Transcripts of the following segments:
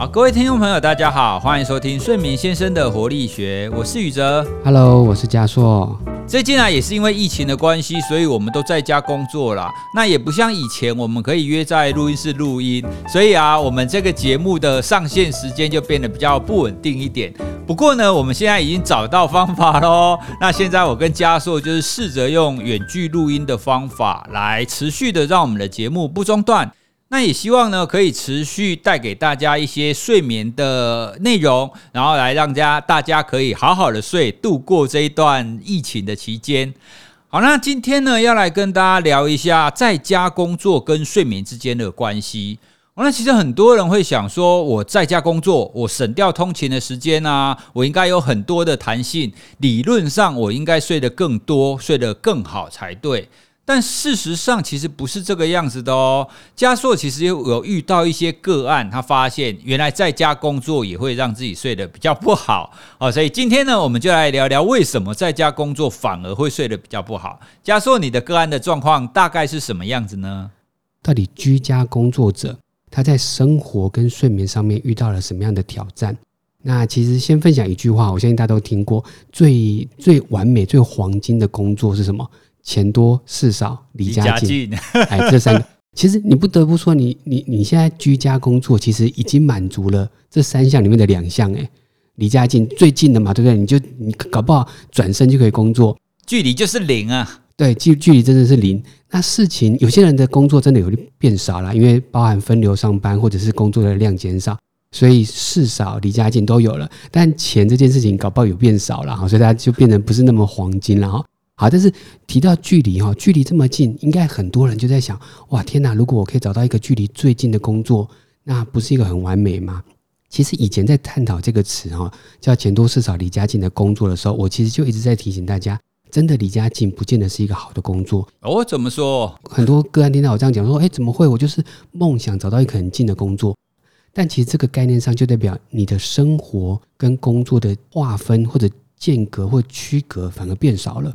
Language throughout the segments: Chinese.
好，各位听众朋友，大家好，欢迎收听睡眠先生的活力学，我是宇哲。Hello，我是嘉硕。最近啊，也是因为疫情的关系，所以我们都在家工作啦。那也不像以前，我们可以约在录音室录音，所以啊，我们这个节目的上线时间就变得比较不稳定一点。不过呢，我们现在已经找到方法喽。那现在我跟嘉硕就是试着用远距录音的方法来持续的让我们的节目不中断。那也希望呢，可以持续带给大家一些睡眠的内容，然后来让家大家可以好好的睡，度过这一段疫情的期间。好，那今天呢，要来跟大家聊一下在家工作跟睡眠之间的关系。那其实很多人会想说，我在家工作，我省掉通勤的时间啊，我应该有很多的弹性，理论上我应该睡得更多，睡得更好才对。但事实上，其实不是这个样子的哦。加硕其实有遇到一些个案，他发现原来在家工作也会让自己睡得比较不好哦。所以今天呢，我们就来聊聊为什么在家工作反而会睡得比较不好。加硕，你的个案的状况大概是什么样子呢？到底居家工作者他在生活跟睡眠上面遇到了什么样的挑战？那其实先分享一句话，我相信大家都听过，最最完美、最黄金的工作是什么？钱多事少，离家近。近，哎，这三个，其实你不得不说你，你你现在居家工作，其实已经满足了这三项里面的两项。哎，离家近最近的嘛，对不对？你就你搞不好转身就可以工作，距离就是零啊。对，距距离真的是零。那事情有些人的工作真的有变少了，因为包含分流上班或者是工作的量减少，所以事少离家近都有了。但钱这件事情搞不好有变少了哈，所以大家就变得不是那么黄金了哈。好，但是提到距离哈，距离这么近，应该很多人就在想，哇，天哪！如果我可以找到一个距离最近的工作，那不是一个很完美吗？其实以前在探讨这个词哈，叫钱多事少离家近的工作的时候，我其实就一直在提醒大家。真的离家近，不见得是一个好的工作。哦，怎么说？很多个案听到我这样讲，说：“哎，怎么会？我就是梦想找到一个很近的工作。”但其实这个概念上，就代表你的生活跟工作的划分或者间隔或区隔反而变少了。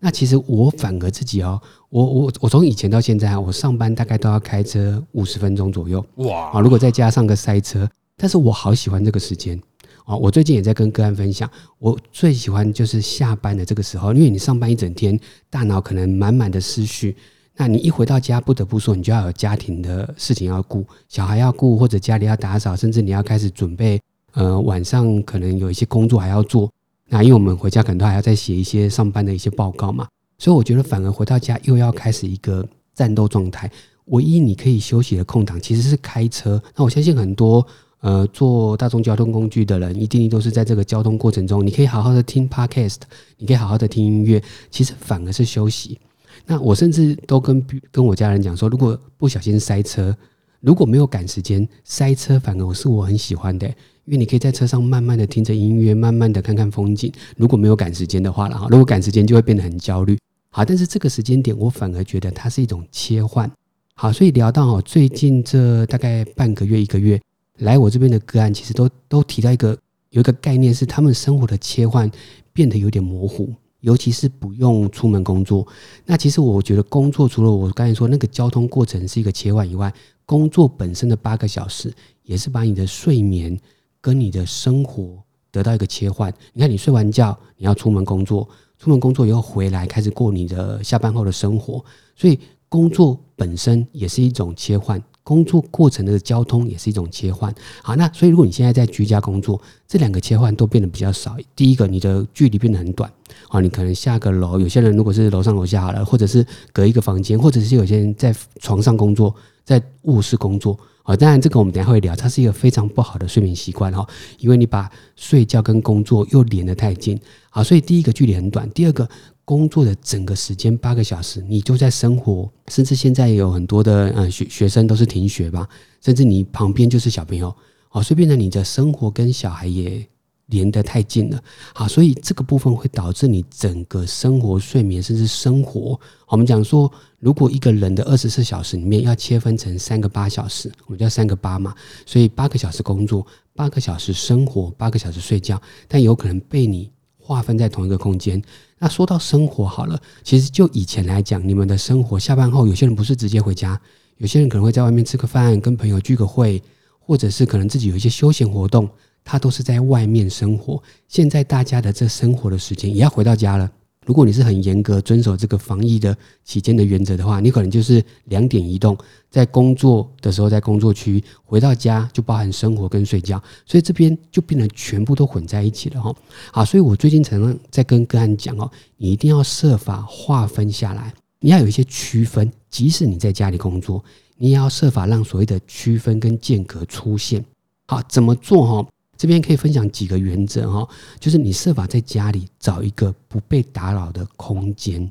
那其实我反而自己哦，我我我从以前到现在啊，我上班大概都要开车五十分钟左右哇啊。如果再加上个塞车，但是我好喜欢这个时间。啊，我最近也在跟个案分享，我最喜欢就是下班的这个时候，因为你上班一整天，大脑可能满满的思绪，那你一回到家，不得不说，你就要有家庭的事情要顾，小孩要顾，或者家里要打扫，甚至你要开始准备，呃，晚上可能有一些工作还要做。那因为我们回家可能都还要再写一些上班的一些报告嘛，所以我觉得反而回到家又要开始一个战斗状态。唯一你可以休息的空档其实是开车。那我相信很多。呃，坐大众交通工具的人，一定都是在这个交通过程中，你可以好好的听 podcast，你可以好好的听音乐，其实反而是休息。那我甚至都跟跟我家人讲说，如果不小心塞车，如果没有赶时间，塞车反而是我很喜欢的，因为你可以在车上慢慢的听着音乐，慢慢的看看风景。如果没有赶时间的话了哈，如果赶时间就会变得很焦虑。好，但是这个时间点，我反而觉得它是一种切换。好，所以聊到哦，最近这大概半个月一个月。来我这边的个案，其实都都提到一个有一个概念，是他们生活的切换变得有点模糊，尤其是不用出门工作。那其实我觉得工作除了我刚才说那个交通过程是一个切换以外，工作本身的八个小时也是把你的睡眠跟你的生活得到一个切换。你看，你睡完觉，你要出门工作，出门工作以后回来开始过你的下班后的生活，所以工作本身也是一种切换。工作过程的交通也是一种切换，好，那所以如果你现在在居家工作，这两个切换都变得比较少。第一个，你的距离变得很短，啊，你可能下个楼，有些人如果是楼上楼下好了，或者是隔一个房间，或者是有些人在床上工作，在卧室工作，啊，当然这个我们等下会聊，它是一个非常不好的睡眠习惯哈，因为你把睡觉跟工作又连得太近，啊，所以第一个距离很短，第二个。工作的整个时间八个小时，你就在生活，甚至现在也有很多的呃学学生都是停学吧，甚至你旁边就是小朋友，哦，所以变成你的生活跟小孩也连得太近了，好，所以这个部分会导致你整个生活、睡眠甚至生活，我们讲说，如果一个人的二十四小时里面要切分成三个八小时，我们叫三个八嘛，所以八个小时工作，八个小时生活，八个小时睡觉，但有可能被你划分在同一个空间。那说到生活好了，其实就以前来讲，你们的生活下班后，有些人不是直接回家，有些人可能会在外面吃个饭，跟朋友聚个会，或或者是可能自己有一些休闲活动，他都是在外面生活。现在大家的这生活的时间也要回到家了。如果你是很严格遵守这个防疫的期间的原则的话，你可能就是两点移动，在工作的时候在工作区，回到家就包含生活跟睡觉，所以这边就变得全部都混在一起了哈。好，所以我最近常常在跟个案讲哦，你一定要设法划分下来，你要有一些区分，即使你在家里工作，你也要设法让所谓的区分跟间隔出现。好，怎么做哈？这边可以分享几个原则哈，就是你设法在家里找一个不被打扰的空间，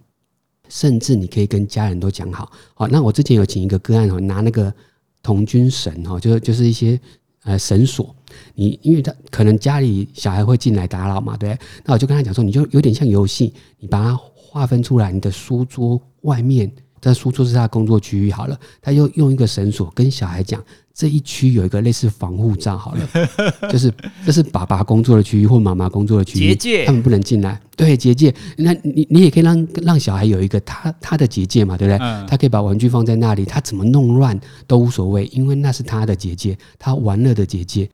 甚至你可以跟家人都讲好。好，那我之前有请一个个案哦，拿那个童军绳哈，就就是一些呃绳索，你因为他可能家里小孩会进来打扰嘛，对，那我就跟他讲说，你就有点像游戏，你把它划分出来，你的书桌外面，这书桌是他工作区域好了，他又用一个绳索跟小孩讲。这一区有一个类似防护罩，好了，就是这是爸爸工作的区域或妈妈工作的区域，结界，他们不能进来。对，结界，那你你也可以让让小孩有一个他他的结界嘛，对不对？他可以把玩具放在那里，他怎么弄乱都无所谓，因为那是他的结界，他玩乐的结界。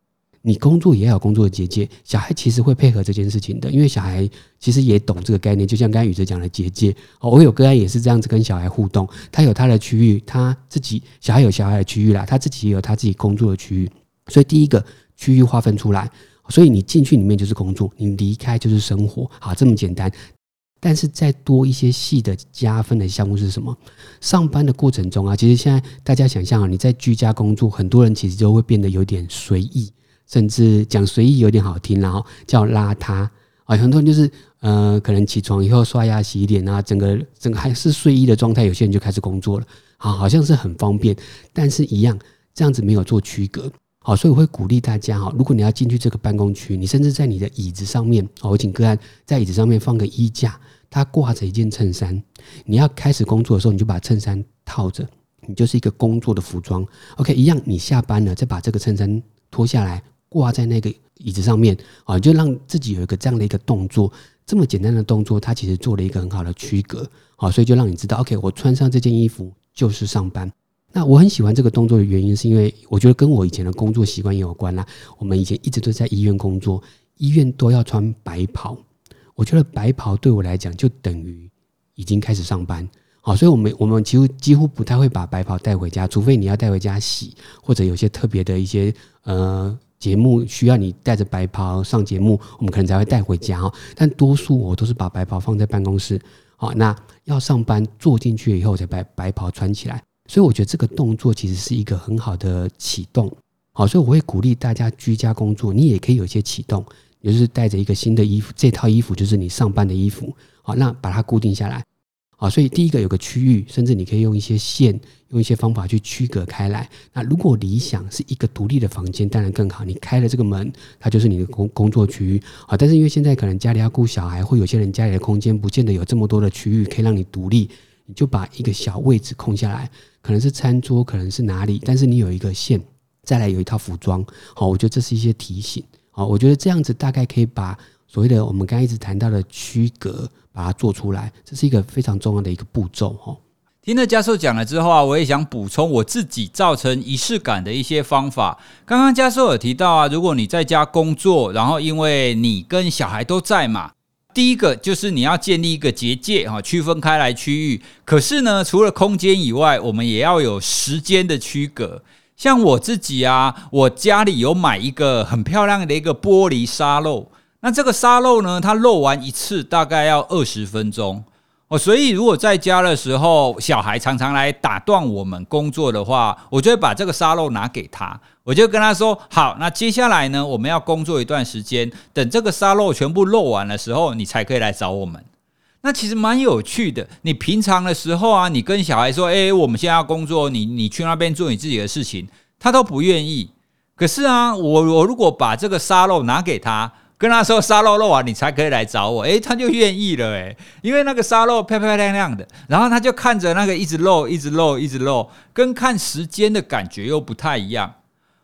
你工作也要有工作的结界，小孩其实会配合这件事情的，因为小孩其实也懂这个概念。就像刚才宇哲讲的结界，哦，我有个案也是这样子跟小孩互动，他有他的区域，他自己小孩有小孩的区域啦，他自己也有他自己工作的区域。所以第一个区域划分出来，所以你进去里面就是工作，你离开就是生活，好，这么简单。但是再多一些细的加分的项目是什么？上班的过程中啊，其实现在大家想象啊，你在居家工作，很多人其实就会变得有点随意。甚至讲随意有点好听，然后叫邋遢。啊，很多人就是呃，可能起床以后刷牙洗脸啊，整个整个还是睡衣的状态，有些人就开始工作了，啊，好像是很方便，但是一样这样子没有做区隔，好，所以我会鼓励大家哈，如果你要进去这个办公区，你甚至在你的椅子上面，我请个案在椅子上面放个衣架，它挂着一件衬衫，你要开始工作的时候，你就把衬衫套着，你就是一个工作的服装，OK，一样，你下班了再把这个衬衫脱下来。挂在那个椅子上面啊，就让自己有一个这样的一个动作，这么简单的动作，它其实做了一个很好的区隔，好，所以就让你知道，OK，我穿上这件衣服就是上班。那我很喜欢这个动作的原因，是因为我觉得跟我以前的工作习惯也有关啦。我们以前一直都在医院工作，医院都要穿白袍，我觉得白袍对我来讲就等于已经开始上班，好，所以我们我们几乎几乎不太会把白袍带回家，除非你要带回家洗，或者有些特别的一些呃。节目需要你带着白袍上节目，我们可能才会带回家哈。但多数我都是把白袍放在办公室，好，那要上班坐进去以后才把白袍穿起来。所以我觉得这个动作其实是一个很好的启动，好，所以我会鼓励大家居家工作，你也可以有一些启动，也就是带着一个新的衣服，这套衣服就是你上班的衣服，好，那把它固定下来。啊，所以第一个有个区域，甚至你可以用一些线，用一些方法去区隔开来。那如果理想是一个独立的房间，当然更好。你开了这个门，它就是你的工工作区域啊。但是因为现在可能家里要顾小孩，或有些人家里的空间不见得有这么多的区域可以让你独立，你就把一个小位置空下来，可能是餐桌，可能是哪里，但是你有一个线，再来有一套服装。好，我觉得这是一些提醒。好，我觉得这样子大概可以把所谓的我们刚才一直谈到的区隔。把它做出来，这是一个非常重要的一个步骤哈。听了教授讲了之后啊，我也想补充我自己造成仪式感的一些方法。刚刚教授有提到啊，如果你在家工作，然后因为你跟小孩都在嘛，第一个就是你要建立一个结界哈，区分开来区域。可是呢，除了空间以外，我们也要有时间的区隔。像我自己啊，我家里有买一个很漂亮的一个玻璃沙漏。那这个沙漏呢？它漏完一次大概要二十分钟哦，所以如果在家的时候，小孩常常来打断我们工作的话，我就会把这个沙漏拿给他，我就跟他说：好，那接下来呢，我们要工作一段时间，等这个沙漏全部漏完的时候，你才可以来找我们。那其实蛮有趣的。你平常的时候啊，你跟小孩说：哎，我们现在要工作，你你去那边做你自己的事情，他都不愿意。可是啊，我我如果把这个沙漏拿给他。跟他说沙漏漏完，你才可以来找我。诶，他就愿意了诶，因为那个沙漏漂漂亮亮的，然后他就看着那个一直漏，一直漏，一直漏，跟看时间的感觉又不太一样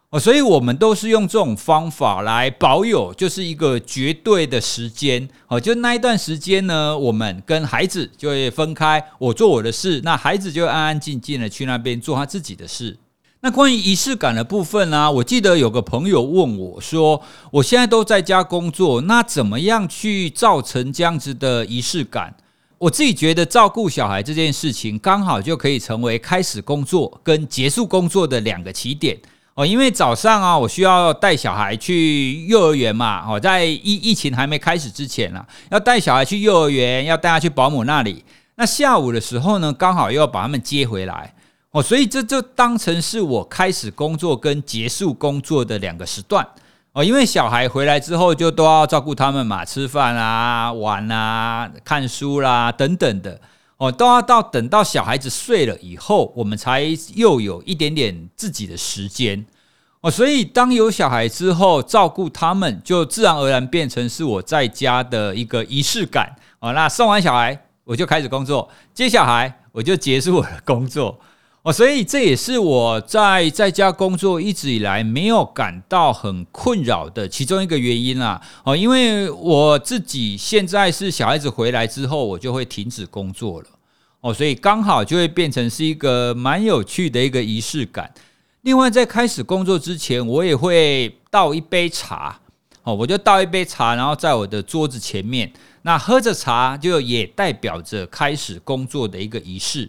哦。所以我们都是用这种方法来保有，就是一个绝对的时间哦。就那一段时间呢，我们跟孩子就会分开，我做我的事，那孩子就安安静静的去那边做他自己的事。那关于仪式感的部分呢？我记得有个朋友问我说：“我现在都在家工作，那怎么样去造成这样子的仪式感？”我自己觉得照顾小孩这件事情，刚好就可以成为开始工作跟结束工作的两个起点哦。因为早上啊，我需要带小孩去幼儿园嘛，哦，在疫疫情还没开始之前啊，要带小孩去幼儿园，要带他去保姆那里。那下午的时候呢，刚好又要把他们接回来。哦，所以这就当成是我开始工作跟结束工作的两个时段哦，因为小孩回来之后就都要照顾他们嘛，吃饭啊、玩啊、看书啦等等的哦，都要到等到小孩子睡了以后，我们才又有一点点自己的时间哦，所以当有小孩之后，照顾他们就自然而然变成是我在家的一个仪式感哦。那送完小孩我就开始工作，接小孩我就结束我的工作。哦，所以这也是我在在家工作一直以来没有感到很困扰的其中一个原因啦。哦，因为我自己现在是小孩子回来之后，我就会停止工作了。哦，所以刚好就会变成是一个蛮有趣的一个仪式感。另外，在开始工作之前，我也会倒一杯茶。哦，我就倒一杯茶，然后在我的桌子前面，那喝着茶就也代表着开始工作的一个仪式。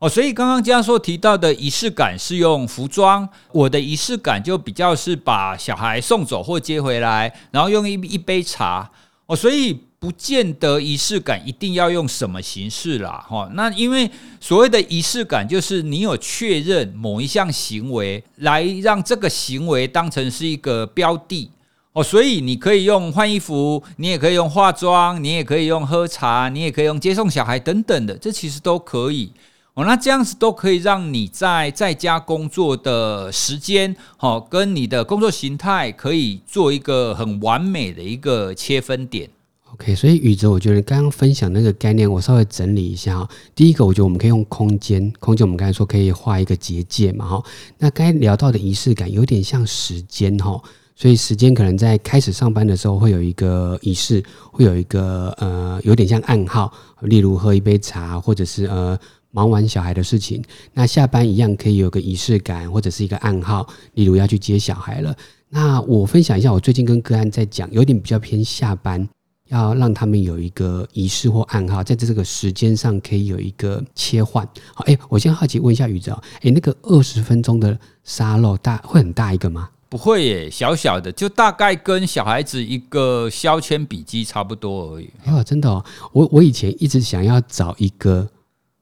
哦，所以刚刚嘉硕提到的仪式感是用服装，我的仪式感就比较是把小孩送走或接回来，然后用一一杯茶。哦，所以不见得仪式感一定要用什么形式啦，哈。那因为所谓的仪式感，就是你有确认某一项行为，来让这个行为当成是一个标的。哦，所以你可以用换衣服，你也可以用化妆，你也可以用喝茶，你也可以用接送小孩等等的，这其实都可以。哦，那这样子都可以让你在在家工作的时间，好，跟你的工作形态可以做一个很完美的一个切分点。OK，所以宇哲，我觉得刚刚分享那个概念，我稍微整理一下哈。第一个，我觉得我们可以用空间，空间我们刚才说可以画一个结界嘛哈。那该聊到的仪式感有点像时间哈，所以时间可能在开始上班的时候会有一个仪式，会有一个呃有点像暗号，例如喝一杯茶，或者是呃。忙完小孩的事情，那下班一样可以有个仪式感，或者是一个暗号，例如要去接小孩了。那我分享一下，我最近跟个案在讲，有点比较偏下班，要让他们有一个仪式或暗号，在这个时间上可以有一个切换。好，哎，我先好奇问一下宇哲，哎，那个二十分钟的沙漏大会很大一个吗？不会耶，小小的，就大概跟小孩子一个削铅笔机差不多而已。哦，真的哦，我我以前一直想要找一个。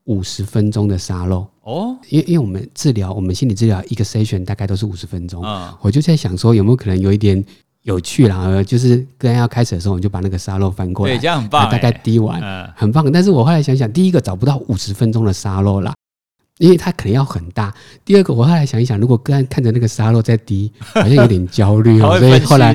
五十分钟的沙漏哦，因为因为我们治疗，我们心理治疗一个 session 大概都是五十分钟啊，我就在想说有没有可能有一点有趣啦，就是个人要开始的时候，我们就把那个沙漏翻过来，对，这样很棒，大概滴完，很棒。但是我后来想想，第一个找不到五十分钟的沙漏啦，因为它可能要很大。第二个，我后来想一想，如果个案看着那个沙漏在滴，好像有点焦虑哦，所以后来。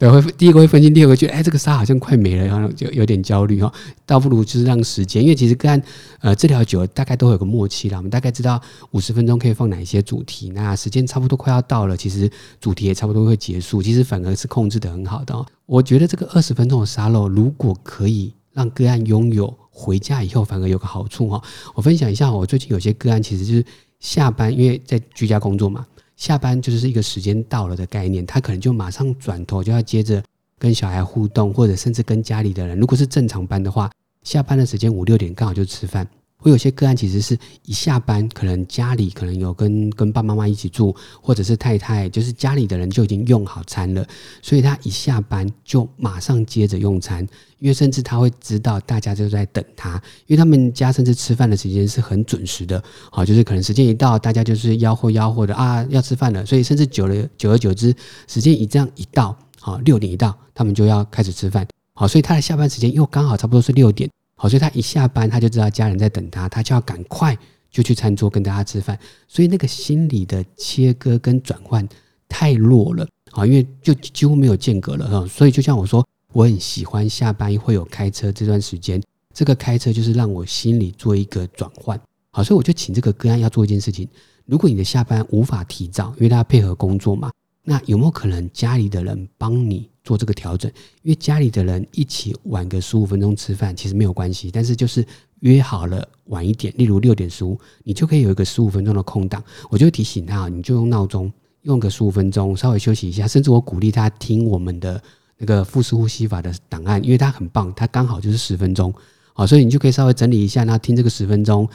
对，会第一个会分心，第二个觉得哎，这个沙好像快没了，然后就有点焦虑哈。倒不如就是让时间，因为其实看呃治疗久了，大概都有个默契了。我们大概知道五十分钟可以放哪一些主题，那时间差不多快要到了，其实主题也差不多会结束。其实反而是控制的很好的。我觉得这个二十分钟的沙漏，如果可以让个案拥有回家以后，反而有个好处哈。我分享一下，我最近有些个案其实就是下班，因为在居家工作嘛。下班就是一个时间到了的概念，他可能就马上转头就要接着跟小孩互动，或者甚至跟家里的人。如果是正常班的话，下班的时间五六点刚好就吃饭。会有些个案其实是一下班，可能家里可能有跟跟爸爸妈妈一起住，或者是太太，就是家里的人就已经用好餐了，所以他一下班就马上接着用餐，因为甚至他会知道大家就在等他，因为他们家甚至吃饭的时间是很准时的，好，就是可能时间一到，大家就是吆喝吆喝的啊，要吃饭了，所以甚至久了久而久之，时间一这样一到，好，六点一到，他们就要开始吃饭，好，所以他的下班时间又刚好差不多是六点。好，所以他一下班，他就知道家人在等他，他就要赶快就去餐桌跟大家吃饭。所以那个心理的切割跟转换太弱了，好，因为就几乎没有间隔了哈。所以就像我说，我很喜欢下班会有开车这段时间，这个开车就是让我心里做一个转换。好，所以我就请这个个案要做一件事情：如果你的下班无法提早，因为他要配合工作嘛，那有没有可能家里的人帮你？做这个调整，因为家里的人一起晚个十五分钟吃饭其实没有关系，但是就是约好了晚一点，例如六点十五，你就可以有一个十五分钟的空档，我就提醒他，你就用闹钟用个十五分钟，稍微休息一下，甚至我鼓励他听我们的那个腹式呼吸法的档案，因为他很棒，他刚好就是十分钟，好，所以你就可以稍微整理一下，那听这个十分钟，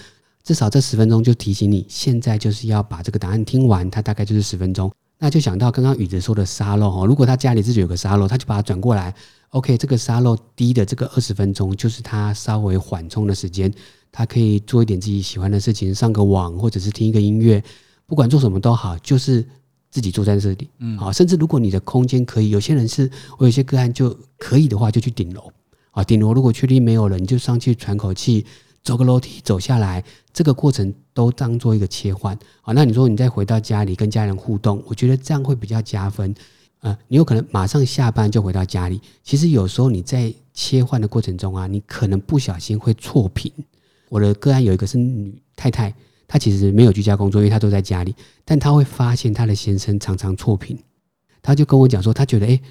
至少这十分钟就提醒你，现在就是要把这个档案听完，它大概就是十分钟。那就想到刚刚宇哲说的沙漏哦，如果他家里自己有个沙漏，他就把它转过来。OK，这个沙漏低的这个二十分钟，就是他稍微缓冲的时间，他可以做一点自己喜欢的事情，上个网或者是听一个音乐，不管做什么都好，就是自己坐在这里，嗯，好，甚至如果你的空间可以，有些人是我有些个案就可以的话，就去顶楼啊，顶楼如果确定没有人，你就上去喘口气。走个楼梯走下来，这个过程都当做一个切换啊。那你说你再回到家里跟家人互动，我觉得这样会比较加分。呃，你有可能马上下班就回到家里，其实有时候你在切换的过程中啊，你可能不小心会错频。我的个案有一个是女太太，她其实没有居家工作，因为她都在家里，但她会发现她的先生常常错频。她就跟我讲说，她觉得诶，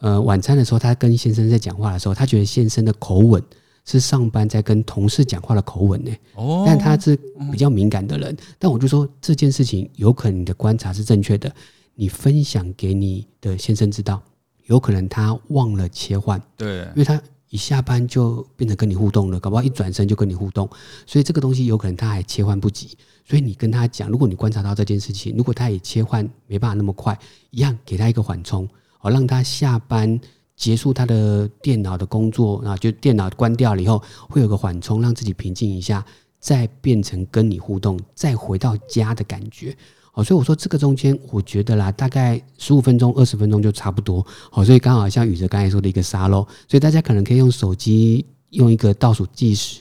呃，晚餐的时候她跟先生在讲话的时候，她觉得先生的口吻。是上班在跟同事讲话的口吻呢，哦，但他是比较敏感的人，但我就说这件事情有可能你的观察是正确的，你分享给你的先生知道，有可能他忘了切换，对，因为他一下班就变成跟你互动了，搞不好一转身就跟你互动，所以这个东西有可能他还切换不及，所以你跟他讲，如果你观察到这件事情，如果他也切换没办法那么快，一样给他一个缓冲，好让他下班。结束他的电脑的工作啊，就电脑关掉了以后，会有个缓冲，让自己平静一下，再变成跟你互动，再回到家的感觉。好，所以我说这个中间，我觉得啦，大概十五分钟、二十分钟就差不多。好，所以刚好像宇哲刚才说的一个沙漏，所以大家可能可以用手机用一个倒数计时，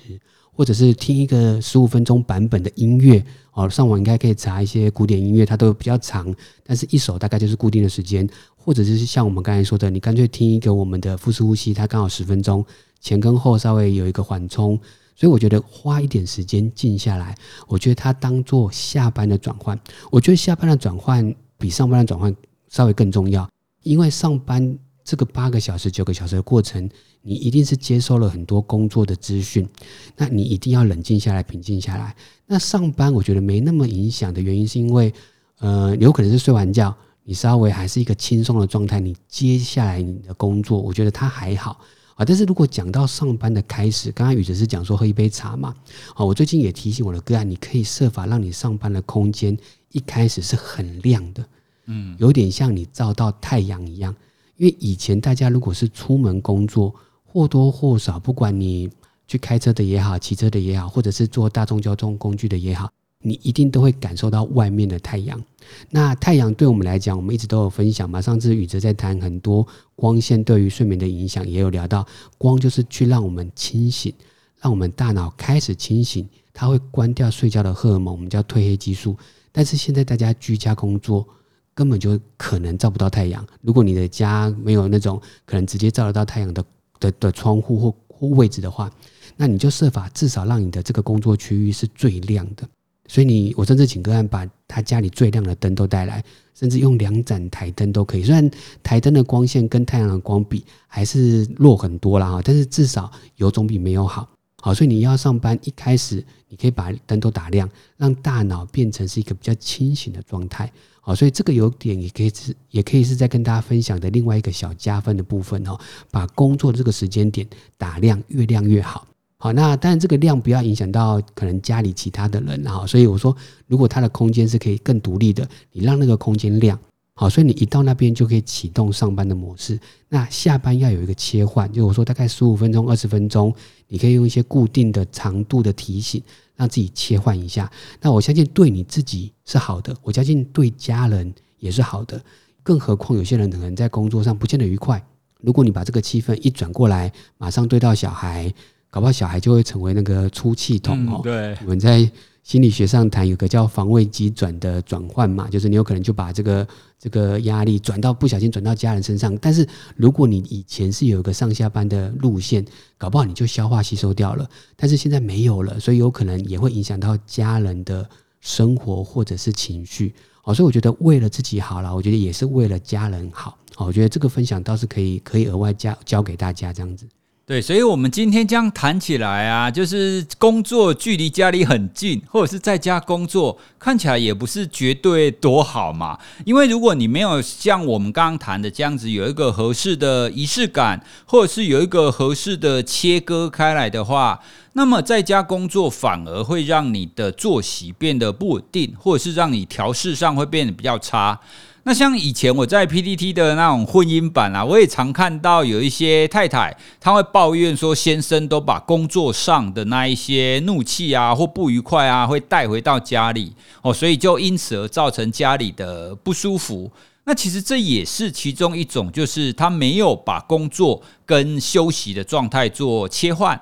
或者是听一个十五分钟版本的音乐。哦，上网应该可以查一些古典音乐，它都比较长，但是一首大概就是固定的时间。或者就是像我们刚才说的，你干脆听一个我们的腹式呼吸，它刚好十分钟，前跟后稍微有一个缓冲，所以我觉得花一点时间静下来，我觉得它当做下班的转换。我觉得下班的转换比上班的转换稍微更重要，因为上班这个八个小时、九个小时的过程，你一定是接收了很多工作的资讯，那你一定要冷静下来、平静下来。那上班我觉得没那么影响的原因，是因为呃，有可能是睡完觉。你稍微还是一个轻松的状态，你接下来你的工作，我觉得它还好啊。但是如果讲到上班的开始，刚刚宇哲是讲说喝一杯茶嘛，啊，我最近也提醒我的个案，你可以设法让你上班的空间一开始是很亮的，嗯，有点像你照到太阳一样。因为以前大家如果是出门工作，或多或少，不管你去开车的也好，骑车的也好，或者是坐大众交通工具的也好。你一定都会感受到外面的太阳。那太阳对我们来讲，我们一直都有分享嘛。上次宇哲在谈很多光线对于睡眠的影响，也有聊到光就是去让我们清醒，让我们大脑开始清醒，它会关掉睡觉的荷尔蒙，我们叫褪黑激素。但是现在大家居家工作，根本就可能照不到太阳。如果你的家没有那种可能直接照得到太阳的的的窗户或或位置的话，那你就设法至少让你的这个工作区域是最亮的。所以你，我甚至请个案把他家里最亮的灯都带来，甚至用两盏台灯都可以。虽然台灯的光线跟太阳的光比还是弱很多啦哈，但是至少有总比没有好。好，所以你要上班一开始，你可以把灯都打亮，让大脑变成是一个比较清醒的状态。好，所以这个有点也可以是，也可以是在跟大家分享的另外一个小加分的部分哦。把工作的这个时间点打亮，越亮越好。好，那当然这个量不要影响到可能家里其他的人哈，所以我说，如果他的空间是可以更独立的，你让那个空间亮，好，所以你一到那边就可以启动上班的模式。那下班要有一个切换，就我说大概十五分钟、二十分钟，你可以用一些固定的长度的提醒，让自己切换一下。那我相信对你自己是好的，我相信对家人也是好的。更何况有些人可能在工作上不见得愉快，如果你把这个气氛一转过来，马上对到小孩。搞不好小孩就会成为那个出气筒哦。对，我们在心理学上谈有个叫防卫机转的转换嘛，就是你有可能就把这个这个压力转到不小心转到家人身上。但是如果你以前是有一个上下班的路线，搞不好你就消化吸收掉了。但是现在没有了，所以有可能也会影响到家人的生活或者是情绪。哦，所以我觉得为了自己好了，我觉得也是为了家人好。哦，我觉得这个分享倒是可以可以额外加教给大家这样子。对，所以，我们今天这样谈起来啊，就是工作距离家里很近，或者是在家工作，看起来也不是绝对多好嘛。因为如果你没有像我们刚刚谈的这样子，有一个合适的仪式感，或者是有一个合适的切割开来的话，那么在家工作反而会让你的作息变得不稳定，或者是让你调试上会变得比较差。那像以前我在 PPT 的那种婚姻版啊，我也常看到有一些太太，她会抱怨说，先生都把工作上的那一些怒气啊或不愉快啊，会带回到家里哦，所以就因此而造成家里的不舒服。那其实这也是其中一种，就是他没有把工作跟休息的状态做切换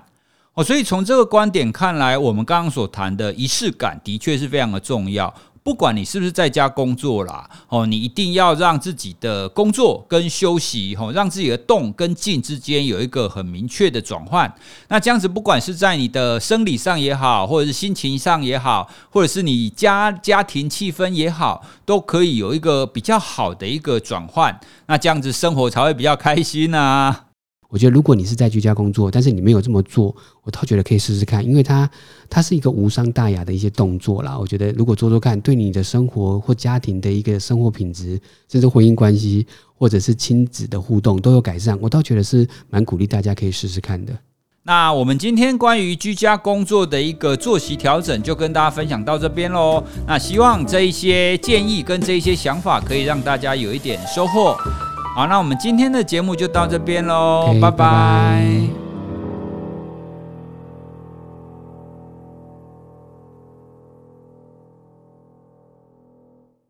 哦。所以从这个观点看来，我们刚刚所谈的仪式感的确是非常的重要。不管你是不是在家工作啦，哦，你一定要让自己的工作跟休息，哦，让自己的动跟静之间有一个很明确的转换。那这样子，不管是在你的生理上也好，或者是心情上也好，或者是你家家庭气氛也好，都可以有一个比较好的一个转换。那这样子生活才会比较开心啊。我觉得，如果你是在居家工作，但是你没有这么做，我倒觉得可以试试看，因为它它是一个无伤大雅的一些动作啦。我觉得，如果做做看，对你的生活或家庭的一个生活品质，甚至婚姻关系或者是亲子的互动都有改善，我倒觉得是蛮鼓励大家可以试试看的。那我们今天关于居家工作的一个作息调整，就跟大家分享到这边喽。那希望这一些建议跟这一些想法，可以让大家有一点收获。好，那我们今天的节目就到这边喽，拜拜。